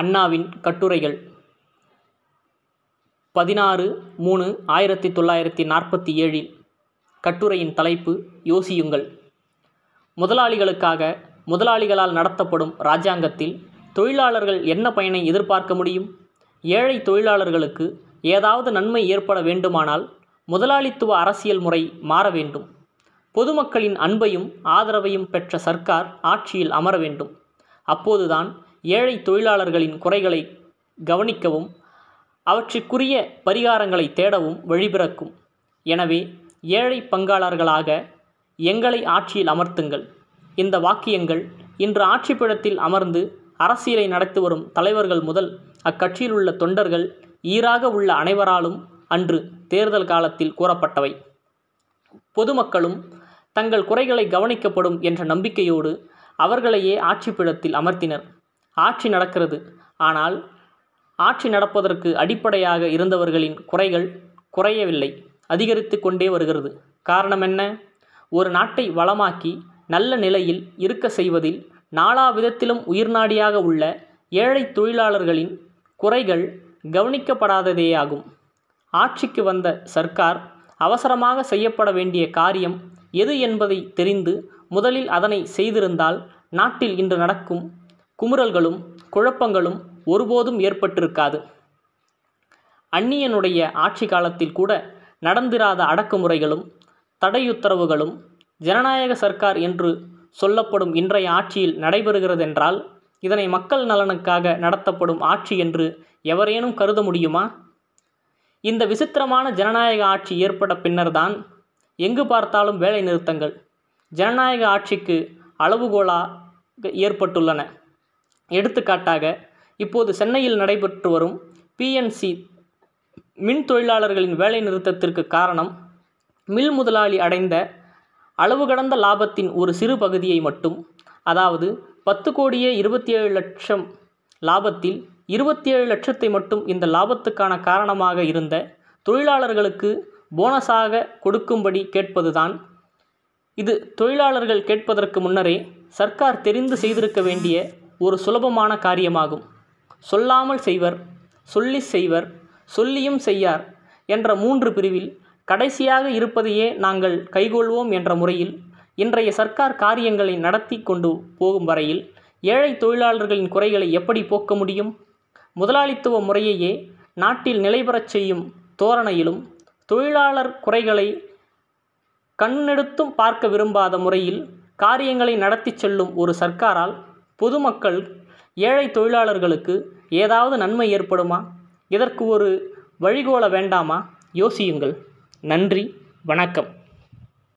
அண்ணாவின் கட்டுரைகள். பதினாறு மூணு ஆயிரத்தி தொள்ளாயிரத்தி நாற்பத்தி ஏழில் கட்டுரையின் தலைப்பு யோசியுங்கள். முதலாளிகளுக்காக முதலாளிகளால் நடத்தப்படும் இராஜாங்கத்தில் தொழிலாளர்கள் என்ன பயனை எதிர்பார்க்க முடியும்? ஏழை தொழிலாளர்களுக்கு ஏதாவது நன்மை ஏற்பட வேண்டுமானால் முதலாளித்துவ அரசியல் முறை மாற வேண்டும். பொதுமக்களின் அன்பையும் ஆதரவையும் பெற்ற சர்க்கார் ஆட்சியில் அமர வேண்டும். அப்போதுதான் ஏழை தொழிலாளர்களின் குறைகளை கவனிக்கவும் அவற்றிற்குரிய பரிகாரங்களை தேடவும் வழிபிறக்கும். எனவே ஏழை பங்காளர்களாக எங்களை ஆட்சியில் அமர்த்துங்கள். இந்த வாக்கியங்கள் இன்று ஆட்சிப்பிடத்தில் அமர்ந்து அரசியலை நடத்தி வரும் தலைவர்கள் முதல் அக்கட்சியில் உள்ள தொண்டர்கள் ஈராக உள்ள அனைவராலும் அன்று தேர்தல் காலத்தில் கூறப்பட்டவை. பொதுமக்களும் தங்கள் குறைகளை கவனிக்கப்படும் என்ற நம்பிக்கையோடு அவர்களையே ஆட்சிப்பிடத்தில் அமர்த்தினர். ஆட்சி நடக்கிறது. ஆனால் ஆட்சி நடப்பதற்கு அடிப்படையாக இருந்தவர்களின் குறைகள் குறையவில்லை. அதிகரித்து கொண்டே வருகிறது. காரணம் என்ன? ஒரு நாட்டை வளமாக்கி நல்ல நிலையில் இருக்க செய்வதில் நாலா விதத்திலும் உயிர்நாடியாக உள்ள ஏழை தொழிலாளர்களின் குறைகள் கவனிக்கப்படாததேயாகும் ஆட்சிக்கு வந்த சர்க்கார் அவசரமாக செய்யப்பட வேண்டிய காரியம் எது என்பதை தெரிந்து முதலில் அதனை செய்திருந்தால் நாட்டில் இன்று நடக்கும் குமுறல்களும் குழப்பங்களும் ஒருபோதும் ஏற்பட்டிருக்காது. அந்நியனுடைய ஆட்சி காலத்தில் கூட நடந்திராத அடக்குமுறைகளும் தடையுத்தரவுகளும் ஜனநாயக சர்க்கார் என்று சொல்லப்படும் இன்றைய ஆட்சியில் நடைபெறுகிறதென்றால் இதனை மக்கள் நலனுக்காக நடத்தப்படும் ஆட்சி என்று எவரேனும் கருத முடியுமா? இந்த விசித்திரமான ஜனநாயக ஆட்சி ஏற்பட்ட பின்னர்தான் எங்கு பார்த்தாலும் வேலை நிறுத்தங்கள் ஜனநாயக ஆட்சிக்கு அளவுகோலாக ஏற்பட்டுள்ளன. எடுத்துக்காட்டாக இப்போது சென்னையில் நடைபெற்று வரும் பிஎன்சி மின் தொழிலாளர்களின் வேலை நிறுத்தத்திற்கு காரணம் மில் முதலாளி அடைந்த அளவு கடந்த லாபத்தின் ஒரு சிறு பகுதியை மட்டும் அதாவது பத்து கோடியே இருபத்தி ஏழு லட்சம் லாபத்தில் இருபத்தி ஏழு லட்சத்தை மட்டும் இந்த லாபத்துக்கான காரணமாக இருந்த தொழிலாளர்களுக்கு போனஸாக கொடுக்கும்படி கேட்பதுதான். இது தொழிலாளர்கள் கேட்பதற்கு முன்னரே சர்க்கார் தெரிந்து செய்திருக்க வேண்டிய ஒரு சுலபமான காரியமாகும். சொல்லாமல் செய்வர் சொல்லி செய்வர் சொல்லியும் செய்யார் என்ற மூன்று பிரிவில் கடைசியாக இருப்பதையே நாங்கள் கைகொள்வோம் என்ற முறையில் இன்றைய சர்க்கார் காரியங்களை நடத்தி கொண்டு போகும் வரையில் ஏழை தொழிலாளர்களின் குறைகளை எப்படி போக்க முடியும்? முதலாளித்துவ முறையையே நாட்டில் நிலைபெறச் செய்யும் தோரணையிலும் தொழிலாளர் குறைகளை கண்ணெடுத்தும் பார்க்க விரும்பாத முறையில் காரியங்களை நடத்தி செல்லும் ஒரு சர்க்காரால் பொதுமக்கள் ஏழை தொழிலாளர்களுக்கு ஏதாவது நன்மை ஏற்படுமா? இதற்கு ஒரு வழிகோல வேண்டாமா? யோசியுங்கள். நன்றி. வணக்கம்.